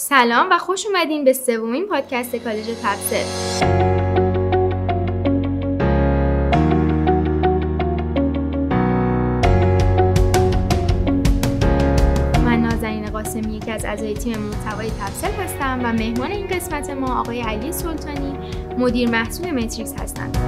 سلام و خوش اومدین به سومین پادکست کالج تبسل من نازنین قاسمی یکی از اعضای تیم محتوای تبسل هستم و مهمان این قسمت ما آقای علی سلطانی مدیر محصول متریکس هستند.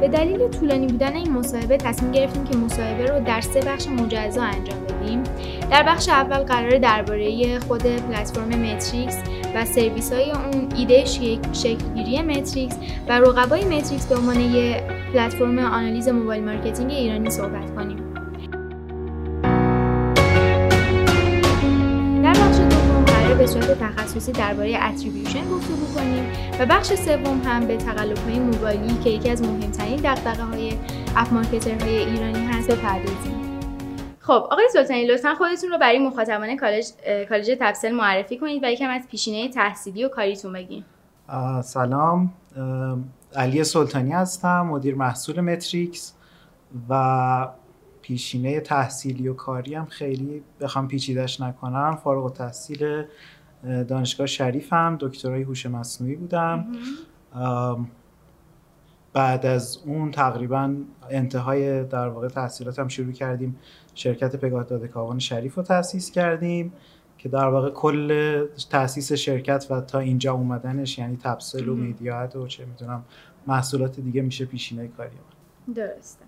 به دلیل طولانی بودن این مصاحبه تصمیم گرفتیم که مصاحبه رو در سه بخش مجزا انجام بدیم. در بخش اول قرار درباره خود پلتفرم متریکس و سرویس های اون ایده شکلگیری متریکس و رقبای متریکس به عنوان یک پلتفرم آنالیز موبایل مارکتینگ ایرانی صحبت کنیم. در بخش دوم به صورت تخصصی درباره attribution گفتگو کنیم و بخش سوم هم به تقلب های موبایلی که یکی از مهمترین دغدغه های اپ های ایرانی هست بپردازیم. خب آقای سلطانی لطفا خودتون رو برای مخاطبان کالج کالج تفصیل معرفی کنید و یکم از پیشینه تحصیلی و کاریتون بگین سلام. علی سلطانی هستم مدیر محصول متریکس و پیشینه تحصیلی و کاری هم خیلی بخوام پیچیدش نکنم. فارغ التحصیل دانشگاه شریفم دکترای هوش مصنوعی بودم. بعد از اون تقریبا انتهای در واقع تحصیلاتم شروع کردیم. شرکت پگاه داده کاوان شریف رو تأسیس کردیم که در واقع کل تاسیس شرکت و تا اینجا اومدنش یعنی تبسل و میدیات و چه می‌دونم محصولات دیگه میشه پیشینه کاری من درسته.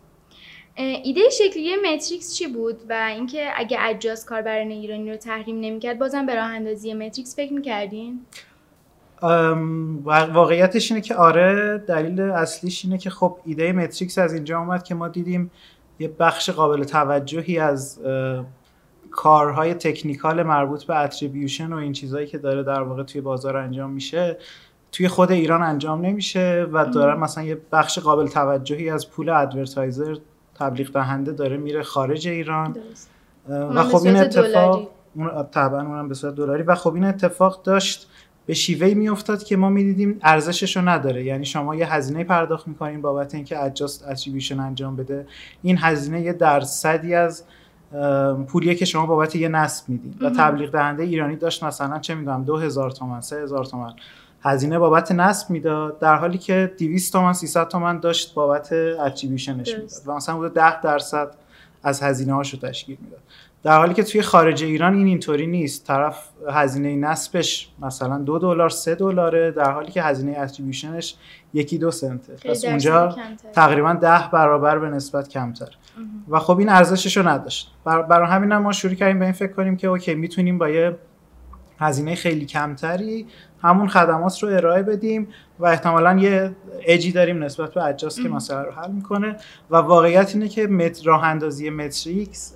ایده شکلی متریکس چی بود؟ و اینکه اگه اجاز کاربران ایرانی رو تحریم نمی‌کرد بازم به راه اندازی متریکس فکر می‌کردین؟ واقعیتش اینه که آره دلیل اصلیش اینه که خب ایده متریکس از اینجا اومد که ما دیدیم یه بخش قابل توجهی از کارهای technical مربوط به attribution و این چیزهایی که داره در واقع توی بازار انجام میشه توی خود ایران انجام نمیشه و داره مثلا یه بخش قابل توجهی از پول advertiser تبلیغ دهنده داره میره خارج ایران. و خب این اتفاق طبعا اونم به صورت دلاری. و خب این اتفاق داشت به شیوهی میافتاد که ما می‌دیدیم ارزشش رو نداره. یعنی شما یه هزینه پرداخت می‌کنین بابت اینکه اجاست اتریبیوشن انجام بده. این هزینه یه درصدی از پولیه که شما بابت یه نصب میدین. و تبلیغ دهنده ایرانی داشت مثلا چه می‌دونم 2000 تومن 3000 تومن هزینه بابت نصب می‌داد. در حالی که 200 تومن 300 تومن داشت بابت اتریبیوشنش می‌داد. و مثلا بوده 10 درصد از هزینه هاشو تشکیل می‌داد. در حالی که توی خارج ایران این اینطوری نیست. طرف هزینه نصبش مثلا دو دلار سه دلاره. در حالی که هزینه اتریبیوشنش یکی دو سنته. پس اونجا تقریبا ده برابر به نسبت کمتر. و خب این ارزشش رو نداشت. برای همین هم ما شروع کردیم به این فکر کنیم که اوکی می‌تونیم با یه هزینه خیلی کمتری همون خدمات رو ارائه بدیم و احتمالا یه اجی داریم نسبت به اجاس که مسئله رو حل می‌کنه. و واقعیت اینه که مت راه اندازی متریکس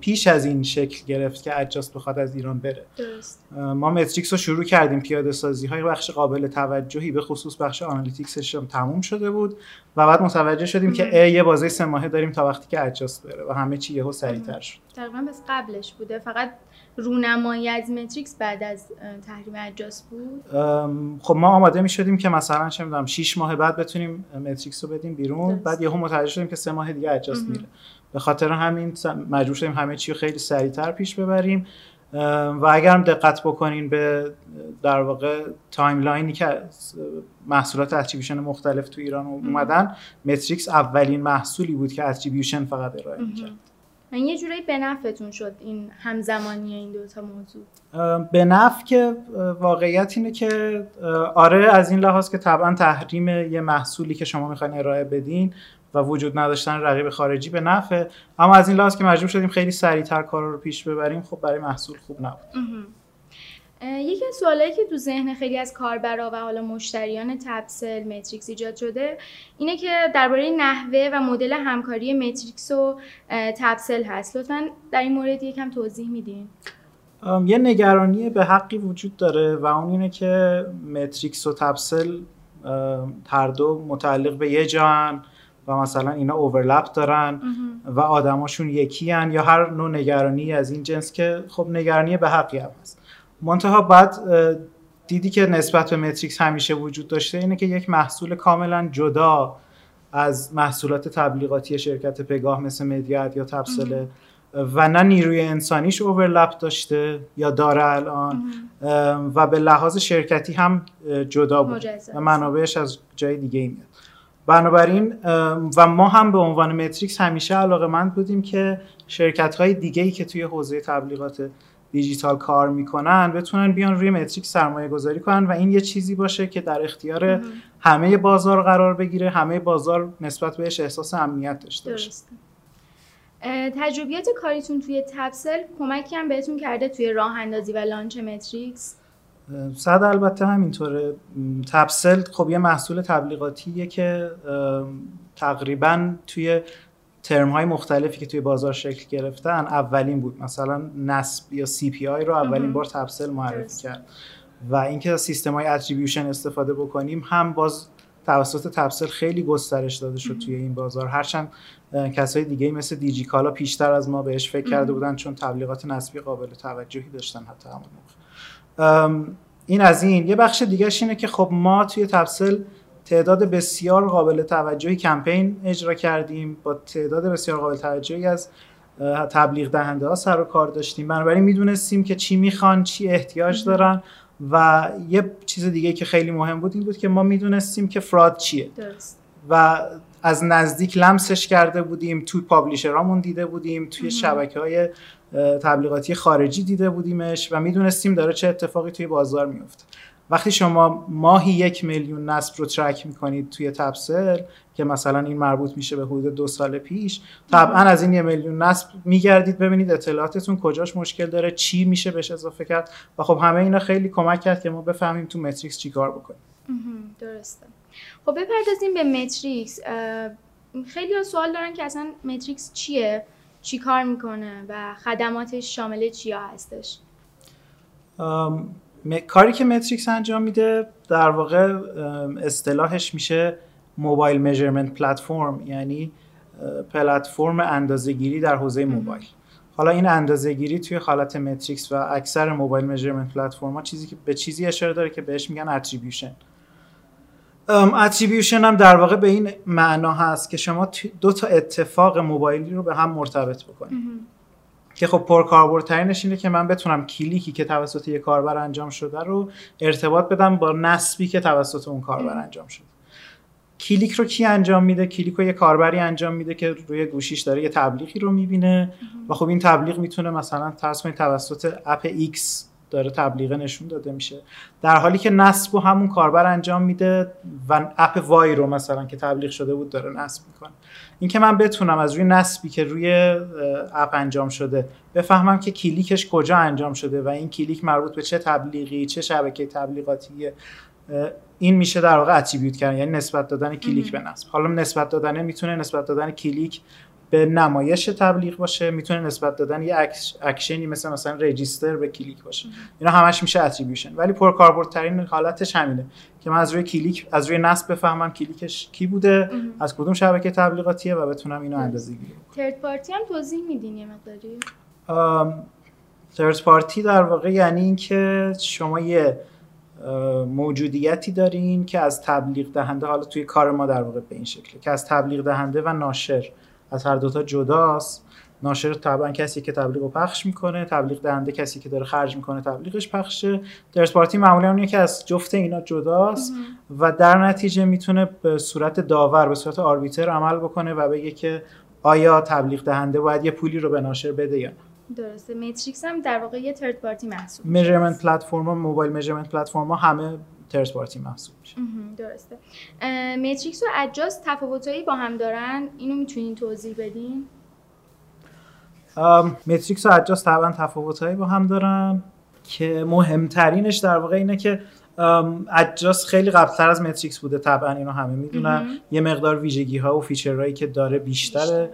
پیش از این شکل گرفت که اجاس بخواد از ایران بره. ما متریکس رو شروع کردیم. پیاده سازی های بخش قابل توجهی به خصوص بخش analytics ش هم تموم شده بود و بعد متوجه شدیم که یه بازه سه ماهه داریم تا وقتی که اجاس بره و همه چی یهو سریعتر شد. تقریبا بس قبلش بوده. فقط رونمایی از متریکس بعد از تحریم اجاس بود؟ خب ما آماده می شدیم که مثلا چه می‌دونم 6 ماه بعد بتونیم متریکس رو بدیم بیرون. بعد یهو متوجه شدیم که سه ماه دیگه اجاس میره. به خاطر همین مجبور شدیم همه چی رو خیلی سریعتر پیش ببریم. و اگر هم دقت بکنین به در واقع timeline ی که محصولات attribution مختلف تو ایران اومدن متریکس اولین محصولی بود که attribution فقط ارائه من یه جورایی به نفعتون شد این همزمانی این دوتا موضوع. به نفع که واقعیت اینه که آره از این لحاظ که طبعا تحریم یه محصولی که شما می‌خواین ارائه بدین و وجود نداشتن رقیب خارجی به نفع اما از این لحاظ که مجبور شدیم خیلی سریعتر کار رو پیش ببریم خب برای محصول خوب نبود. یکی از سوالایی که تو ذهن خیلی از کاربرا و حالا مشتریان تپسل متریکس ایجاد شده اینه که درباره نحوه و مدل همکاری متریکس و تپسل هست. لطفا در این مورد یکم توضیح میدین. یه نگرانی به حقی وجود داره و اون اینه که متریکس و تپسل هر دو متعلق به یه جان و مثلا اینا اوورلپ دارن و آدماشون یکی هن یا هر نوع نگرانی از این جنس که خب نگرانی به حقی هم هست. منتها بعد دیدی که نسبت به متریکس همیشه وجود داشته اینه که یک محصول کاملا جدا از محصولات تبلیغاتی شرکت پگاه مثل مدیات یا تبسل و نه نیروی انسانیش اوورلپ داشته یا داره الان. و به لحاظ شرکتی هم جدا بود و منابعش از جای دیگه ای میاد. بنابراین و ما هم به عنوان متریکس همیشه علاقه مند بودیم که شرکت های دیگه ای که توی حوزه تبلیغات دیجیتال کار می‌کنن بتونن بیان روی متریکس سرمایه گذاری کنن و این یه چیزی باشه که در اختیار همه بازار قرار بگیره همه بازار نسبت بهش احساس امنیت داشته باشه. تجربیات کاریتون توی تپسل کمکی هم بهتون کرده توی راه اندازی و launch متریکس؟ صد البته همینطوره. تپسل خب یه محصول تبلیغاتیه که تقریبا توی ترم های مختلفی که توی بازار شکل گرفتن اولین بود. مثلا نصب یا CPI رو اولین بار تپسل معرفی کرد. و اینکه سیستم های attribution استفاده بکنیم هم باز توسط تپسل خیلی گسترش داده شد توی این بازار. هرچند کسای دیگه مثل دیجیکالا پیشتر از ما بهش فکر کرده بودن چون تبلیغات نصبی قابل توجهی داشتن حتی همون موقع. این از این. یه بخش دیگه اینه که خب ما توی تبسل تعداد بسیار قابل توجهی کمپین اجرا کردیم. با تعداد بسیار قابل توجهی از تبلیغ دهنده ها سر و کار داشتیم. بنابراین می‌دونستیم که چی می‌خوان چی احتیاج دارن و یه چیز دیگه که خیلی مهم بود این بود که ما می‌دونستیم که فراد چیه. درست. و از نزدیک لمسش کرده بودیم توی پابلیشرامون دیده بودیم توی شبکه های تبلیغاتی خارجی دیده بودیمش و می‌دونستیم داره چه اتفاقی توی بازار میفته وقتی شما ماهی یک میلیون نصب رو ترک می‌کنید توی تبسل که مثلا این مربوط میشه به حدود دو سال پیش طبعا از این یه میلیون نصب میگردید ببینید اطلاعاتتون کجاش مشکل داره چی میشه بهش اضافه کرد. و خب همه اینا خیلی کمک کرد که ما بفهمیم تو متریکس چیکار بکنیم. درسته. خب بپردازیم به متریکس خیلی ها سوال دارن که اصلا متریکس چیه؟ چی کار می‌کنه؟ و خدماتش شامل چیا هستش؟ کاری که متریکس انجام میده در واقع اصطلاحش میشه mobile measurement platform یعنی پلتفرم اندازه‌گیری در حوزه موبایل. حالا این اندازه‌گیری توی حالت متریکس و اکثر mobile measurement platform ها چیزی که به چیزی اشاره داره که بهش میگن attribution attribution هم در واقع به این معنا هست که شما دو تا اتفاق موبایلی رو به هم مرتبط بکنید. که خب پرکاربردترینش اینه که من بتونم کلیکی که توسط یه کاربر انجام شده رو ارتباط بدم با نصبی که توسط اون کاربر انجام شده. کلیک رو کی انجام میده؟ کلیک رو یه کاربری انجام میده که روی گوشیش داره یه تبلیغی رو می‌بینه. و خب این تبلیغ می‌تونه مثلا فرض کنید توسط app X داره تبلیغ نشون داده میشه. در حالی که نصب و همون کاربر انجام میده و app Y رو مثلا که تبلیغ شده بود داره نصب می‌کنه. اینکه من بتونم از روی نصبی که روی app انجام شده بفهمم که کلیکش کجا انجام شده و این کلیک مربوط به چه تبلیغی چه شبکه تبلیغاتیه این میشه در واقع attribute کردن یعنی نسبت دادن کلیک به نصب. حالا نسبت دادن می‌تونه نسبت دادن کلیک به نمایش تبلیغ باشه می‌تونه نسبت دادن یه اکشنی مثل مثلا register به کلیک باشه. اینا همش میشه attribution ولی پرکاربردترین حالتش همینه که من از روی کلیک از روی نصب بفهمم کلیکش کی بوده از کدوم شبکه تبلیغاتیه و بتونم اینو اندازه‌گیری کنم third party هم توضیح میدین یه مقداری؟ third party در واقع یعنی اینکه شما یه موجودیتی دارین که از تبلیغ دهنده حالا توی کار ما در واقع به این شکله که از تبلیغ دهنده و ناشر. از هر دوتا جداست. ناشر طبعا کسی که تبلیغ رو پخش می‌کنه تبلیغ دهنده کسی که داره خرج می‌کنه تبلیغش پخشه. third party معمولا اونیه که از جفت اینا جداست و در نتیجه می‌تونه به صورت داور به صورت arbiter عمل بکنه و بگه که آیا تبلیغ دهنده باید یه پولی رو به ناشر بده یا نه. درسته. متریکس هم در واقع یه third party محسوب measurement platform mobile measurement platform همه third party محسوب میشه. درسته. متریکس و Adjust تفاوتایی با هم دارن؟ اینو می‌تونین توضیح بدین؟ متریکس و Adjust طبعا تفاوتایی با هم دارن. که مهمترینش در واقع اینه که اجاس خیلی قبلتر از متریکس بوده طبعا اینو همه می‌دونن. یه مقدار ویژگی ها و feature هایی که داره بیشتره.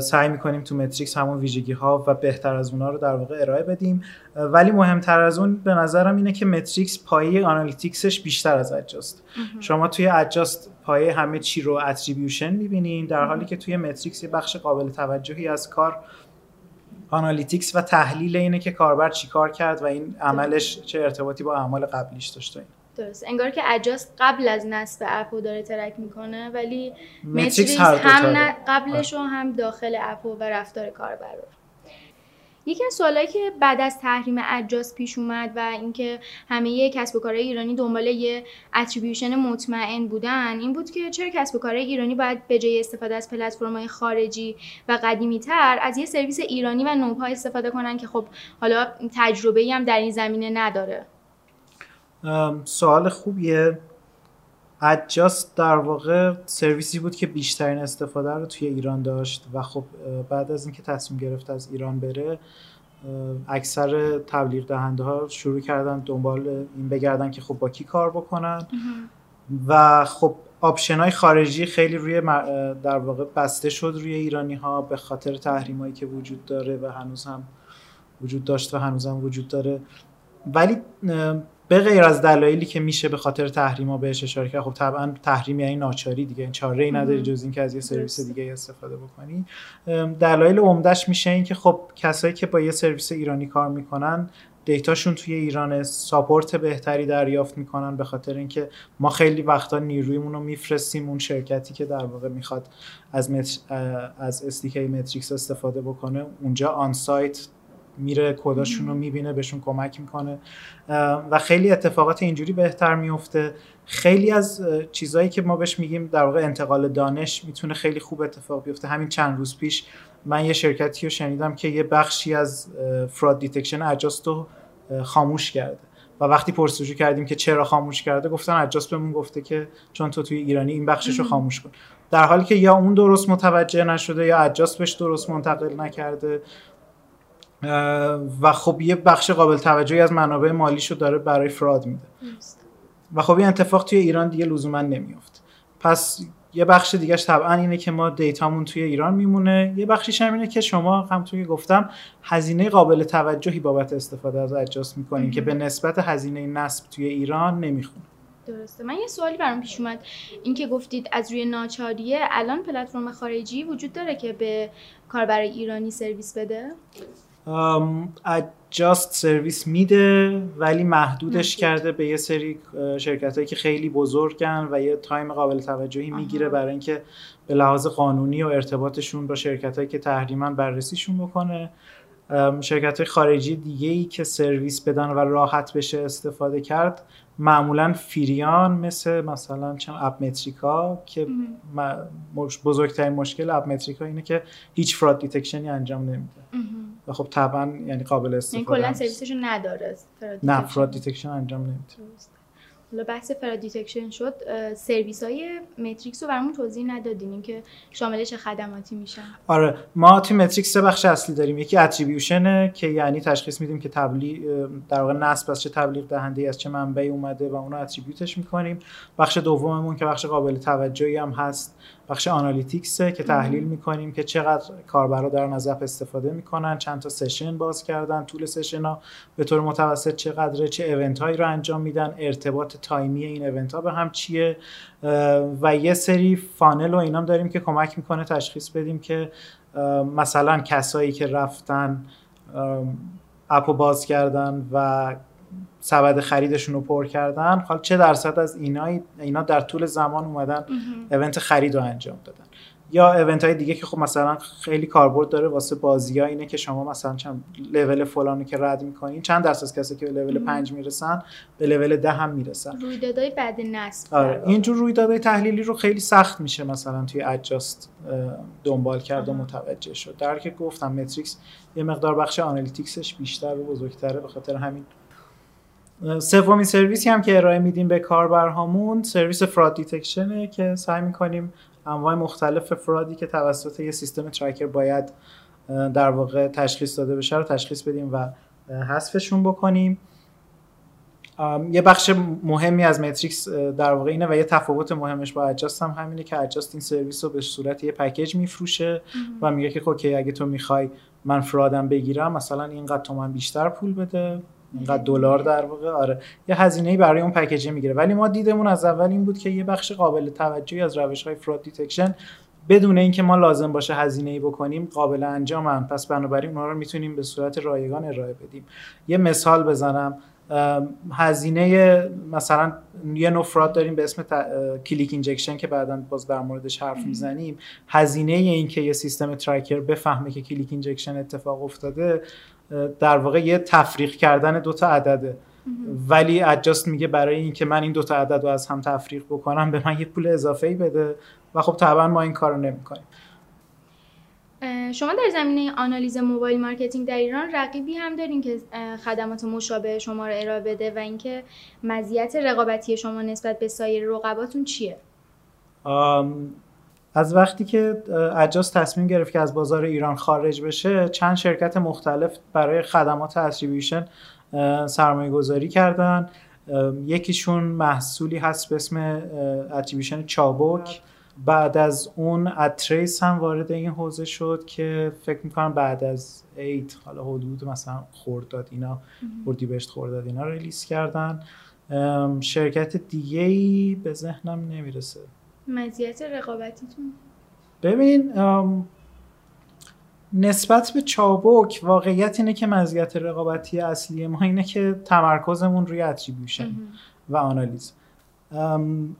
سعی می‌کنیم تو متریکس همون ویژگی ها و بهتر از اونا رو در واقع ارائه بدیم. ولی مهمتر از اون به نظرم اینه که متریکس پایه analytics ش بیشتر از Adjust ه شما توی Adjust پایه همه چی رو attribution می‌بینین در حالی که توی متریکس یه بخش قابل توجهی از کار analytics و تحلیل اینه که کاربر چیکار کرد و این عملش چه ارتباطی با اعمال قبلیش داشته درست. انگار که Adjust قبل از نصب اپو داره track می‌کنه ولی متریکس هم قبلش و هم داخل اپو و رفتار کاربر رو. یکی از سوالایی که بعد از تحریم اجاس پیش اومد و اینکه همه کسب و کارهای ایرانی دنبال یه اتریبیوشن مطمئن بودن این بود که چرا کسب و کارهای ایرانی باید به جای استفاده از پلتفرم‌های خارجی و قدیمی تر از یه سرویس ایرانی و نوپا استفاده کنن که خب حالا تجربه هم در این زمینه نداره؟ سوال خوبیه. اجاست در واقع سرویسی بود که بیشترین استفاده رو توی ایران داشت و خب بعد از اینکه تصمیم گرفت از ایران بره اکثر تبلیغ دهنده ها شروع کردن دنبال این بگردن که خب با کی کار بکنن. و خب option های خارجی خیلی روی در واقع بسته شد روی ایرانی ها به خاطر تحریم هایی که وجود داره و هنوز هم وجود داشت و هنوز هم وجود داره. ولی به غیر از دلایلی که میشه به خاطر تحریما بهش اشاره کرد خب طبعا تحریم یعنی ناچاری دیگه این چاره ای نداری جز اینکه از یه سرویس دیگه استفاده بکنی. دلایل عمدهش میشه این که خب کسایی که با یه سرویس ایرانی کار می‌کنن دیتاشون توی ایران ساپورت بهتری دریافت می‌کنن به خاطر اینکه ما خیلی وقتا نیرویمون رو میفرستیم اون شرکتی که در واقع می‌خواد از از استیکی متریکس استفاده بکنه اونجا آن سایت میره کداشون رو می‌بینه بهشون کمک می‌کنه. و خیلی اتفاقات اینجوری بهتر میفته خیلی از چیزهایی که ما بهش میگیم در واقع انتقال دانش می‌تونه خیلی خوب اتفاق بیفته. همین چند روز پیش من یه شرکتی رو شنیدم که یه بخشی از fraud detection Adjust رو خاموش کرده. و وقتی پرسجو کردیم که چرا خاموش کرده گفتن Adjust بهمون گفته که چون تو توی ایرانی این بخشش رو خاموش کن. در حالی که یا اون درست متوجه نشده یا Adjust بهش درست منتقل نکرده و خب یه بخش قابل توجهی از منابع مالیشو داره برای fraud میده. و خب این اتفاق توی ایران دیگه لزوما نمیافته پس یه بخش دیگهش طبعا اینه که ما دیتامون توی ایران میمونه. یه بخشیش هم اینه که شما هم توی گفتم هزینه قابل توجهی بابت استفاده از اجاست می‌کنیم که به نسبت هزینه نصب توی ایران نمی‌خونه. درسته. من یه سوالی برام پیش اومد. اینکه گفتید از روی ناچاریه الان پلتفرم خارجی وجود داره که به کاربر ایرانی سرویس بده؟ اجاست سرویس میده ولی محدودش کرده به یه سری شرکت هایی که خیلی بزرگن و یه time قابل توجهی می‌گیره برای اینکه به لحاظ قانونی و ارتباطشون با شرکت هایی که تحریما بررسیشون بکنه. شرکت های خارجی دیگه ای که سرویس بدن و راحت بشه استفاده کرد معمولا free ان مثل مثلا چم AppMetrica که بزرگترین مشکل AppMetrica اینه که هیچ fraud detection ی انجام نمیده. و خب طبعا یعنی قابل یعنی استفاده کلا سرویسشو نداره. نه fraud detection انجام نمیده. حالا بحث fraud detection شد سرویس های متریکس رو برامون توضیح ندادین که شامل چه خدماتی میشن. آره ما توی متریکس سه بخش اصلی داریم. یکی attribution ه که یعنی تشخیص میدیم که تبلیغ در واقع نصب از چه تبلیغ دهنده از چه منبعی اومده و اونو attribute ش می‌کنیم. بخش دوممون که بخش قابل توجهی هم هست بخش analytics ه که تحلیل می‌کنیم که چقدر کاربرا دارن از اپ استفاده می‌کنن چند تا session باز کردن طول session ها به طور متوسط چقدره چه event هایی رو انجام میدن ارتباط تایمی این event ها به هم چیه و یه سری funnel و اینام داریم که کمک می‌کنه تشخیص بدیم که مثلا کسایی که رفتن اپو باز کردن و سبد خریدشون رو پر کردن. حالا چه درصد از اینا اینا در طول زمان اومدن event خرید رو انجام دادن. یا event های دیگه که خب مثلا خیلی کاربرد داره واسه بازی ها اینه که شما مثلا چند لول فلانی که رد می‌کنین چند درصد کسی که به لول 5 می‌رسن به لول 10 هم می‌رسن. رویدادهای بعد نصب آره اینجور رویدادهای تحلیلی رو خیلی سخت میشه مثلا توی Adjust دنبال کرد و متوجه شد. در که گفتم متریکس یه مقدار بخش analytics ش بیشتر و بزرگتره به خاطر همین سومین سرویسی هم که ارائه میدیم به کاربرهامون سرویس fraud detection ه که سعی می‌کنیم انواع مختلف fraud ی که توسط یه سیستم tracker باید در واقع تشخیص داده بشه رو تشخیص بدیم و حذفشون بکنیم. یه بخش مهمی از متریکس در واقع اینه و یه تفاوت مهمش با Adjust هم همینه که Adjust این سرویس رو به صورت یه package میفروشه و میگه که خب اگه تو می‌خوای من fraud م بگیرم مثلا اینقدر تومن بیشتر پول بده. اینقدر دلار در واقع آره. یه هزینه برای اون package می‌گیره. ولی ما دیدمون از اول این بود که یه بخش قابل توجهی از روش های fraud detection بدون اینکه ما لازم باشه هزینه ای بکنیم قابل انجامه. پس بنابراین اونها رو می‌تونیم به صورت رایگان ارائه بدیم. یه مثال بزنم. هزینه مثلا یه نوع fraud داریم به اسم click injection که بعدا باز در موردش حرف می‌زنیم. هزینه این که یه سیستم tracker بفهمه که click injection اتفاق افتاده در واقع یه تفریق کردن دوتا عدده. ولی Adjust میگه برای اینکه من این دوتا عدد رو از هم تفریق بکنم به من یه پول اضافه ای بده و خب طبعا ما این کار رو نمی‌کنیم شما در زمینه آنالیز mobile marketing در ایران رقیبی هم دارین که خدمات مشابه شما رو ارائه بده و اینکه مزیت رقابتی شما نسبت به سایر رقباتون چیه؟ از وقتی که اجاز تصمیم گرفت که از بازار ایران خارج بشه چند شرکت مختلف برای خدمات attribution سرمایه گذاری کردن. یکیشون محصولی هست به اسم attribution چابک بعد از اون Adtrace هم وارد این حوزه شد که فکر می‌کنم بعد از عید حالا حدود مثلا خرداد اینا اردیبهشت خرداد اینا release کردن. شرکت دیگه ای به ذهنم نمی‌رسه. مزیت رقابتیتون. ببین نسبت به چابک واقعیت اینه که مزیت رقابتی اصلی ما اینه که تمرکزمون روی attribution و آنالیز.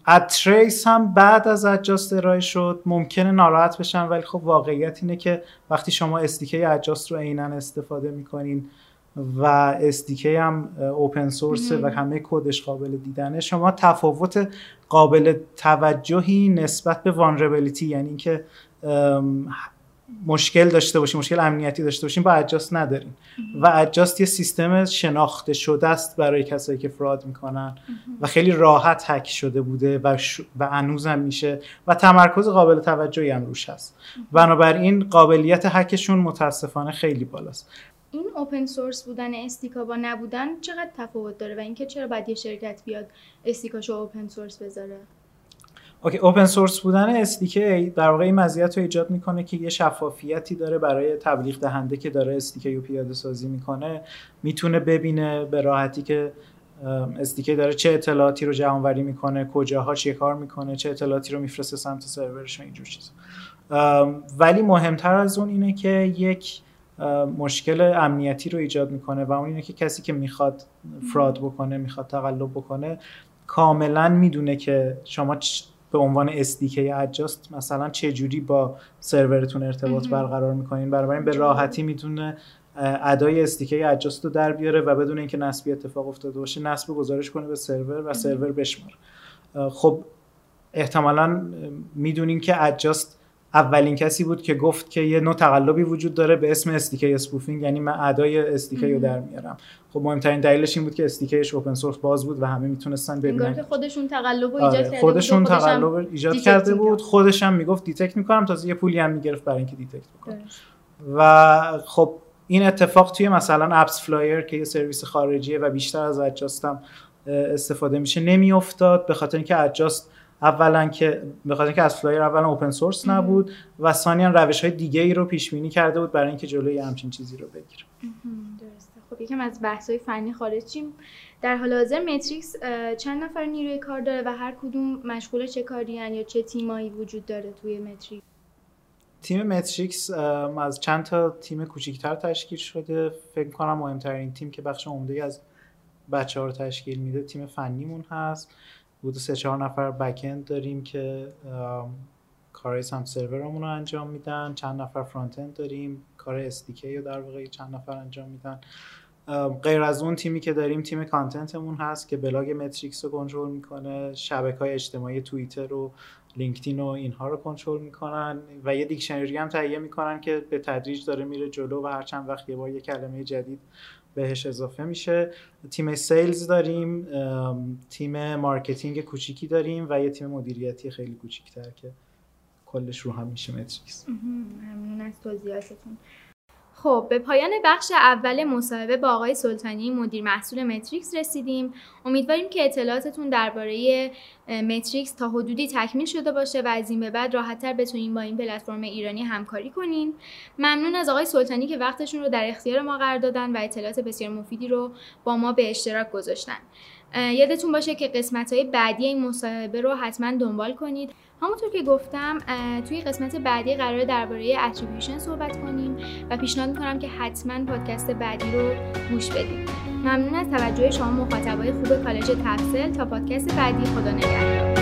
اتریس هم بعد از اجاست ارائه شد ممکنه ناراحت بشن ولی خب واقعیت اینه که وقتی شما استیکه اجاست رو عینا استفاده می‌کنین و استیکه هم اوپن سورس و همه کدش قابل دیدنه. شما تفاوت قابل توجهی نسبت به وانربلیتی یعنی اینکه مشکل داشته باشیم مشکل امنیتی داشته باشیم با اجاست نداریم و اجاست یه سیستم شناخته شده است برای کسایی که فراد می‌کنن. و خیلی راحت هک شده بوده و, ش... و میشه. و تمرکز قابل توجهی هم روش هست. بنابراین قابلیت هکشون متاسفانه خیلی بالاست. این اوپن سورس بودن استیکا با نبودن چقدر تفاوت داره و اینکه چرا باید یه شرکت بیاد استیکاشو اوپن سورس بذاره؟ اوکی اوپن سورس بودن SDK در واقع این مزیت رو ایجاد می‌کنه که یه شفافیتی داره برای تبلیغ دهنده که داره SDK رو پیاده سازی می‌کنه. می‌تونه ببینه به راحتی که SDK داره چه اطلاعاتی رو جمع می‌کنه کجاها چیه کار می‌کنه چه اطلاعاتی رو میفرسته سمت سرورش و اینجور چیز ولی مهمتر از اون اینه که یک مشکل امنیتی رو ایجاد می‌کنه و اون اینه که کسی که می‌خواد فراد بکنه می‌خواد تقلب بکنه کاملا می‌دونه که شما به عنوان SDK adjust مثلا چه جوری با سرورتون ارتباط برقرار می‌کنین. بنابراین به راحتی می‌تونه ادای SDK Adjust رو در بیاره و بدون اینکه نصبی اتفاق افتاده باشه نصب گزارش کنه به سرور و سرور بشماره خب احتمالا می‌دونین که Adjust اولین کسی بود که گفت که یه نوع تقلبی وجود داره به اسم SDK spoofing یعنی من ادای SDK رو در میارم. خب مهمترین دلیلش این بود که SDK ش open source باز بود و همه می‌تونستن ببینن. خودشون تقلب ایجاد آره، کرده خودشون تقلب ایجاد کرده بود. خودش هم می‌گفت detect می‌کنم تازه یه پولی هم می‌گرفت برای اینکه detect بکنه و خب این اتفاق توی مثلا AppsFlyer که یه سرویس خارجیه و بیشتر از Adjust م استفاده میشه نمیافتاد به خاطر اینکه Adjust اولا که به خاطر اینکه AppsFlyer اولا open source نبود و ثانیا روش های دیگه ای رو پیش بینی کرده بود برای اینکه جلوی همچین چیزی رو بگیره. درسته. خب یکم از بحث های فنی خارج در حال حاضر متریکس چند نفر نیروی کار داره و هر کدوم مشغول چه کاری یا چه تیمایی وجود داره توی متریکس تیم متریکس از چند تا تیم کوچیکتر تشکیل شده. فکر کنم مهمترین تیم که بخش عمده از بچه ها رو تشکیل میده تیم فنیمون هست. حدود سه چهار نفر backend داریم که کارهای سمت سرورمون رو انجام میدن. چند نفر frontend داریم. کار SDK رو در واقع چند نفر انجام میدن. غیر از اون تیمی که داریم تیم content مون هست که بلاگ متریکس رو کنترل می‌کنه. شبکه های اجتماعی توییتر و لینکدین و اینها رو کنترل می‌کنن و یه دیکشنری هم تهیه می‌کنن که به تدریج داره میره جلو و هر چند وقت یه بار یه کلمه جدید بهش اضافه میشه. تیم sales داریم تیم marketing کوچیکی داریم و یه تیم مدیریتی خیلی کوچیکتر که کلش رو هم میشه متریکس. ممنون از توضیحاتتون. خب به پایان بخش اول مصاحبه با آقای سلطانی مدیر محصول متریکس رسیدیم. امیدواریم که اطلاعاتتون درباره متریکس تا حدودی تکمیل شده باشه و از این به بعد راحتتر بتونیم با این پلتفرم ایرانی همکاری کنیم. ممنون از آقای سلطانی که وقتشون رو در اختیار ما قرار دادن و اطلاعات بسیار مفیدی رو با ما به اشتراک گذاشتن. یادتون باشه که قسمت های بعدی این مصاحبه رو حتما دنبال کنید. همونطور که گفتم توی قسمت بعدی قرار درباره اتریبیوشن صحبت کنیم و پیشنهاد می‌کنم که حتما پادکست بعدی رو گوش بدید. ممنون از توجه شما مخاطبای خوب کالج تفصیل. تا پادکست بعدی خدا نگهدار.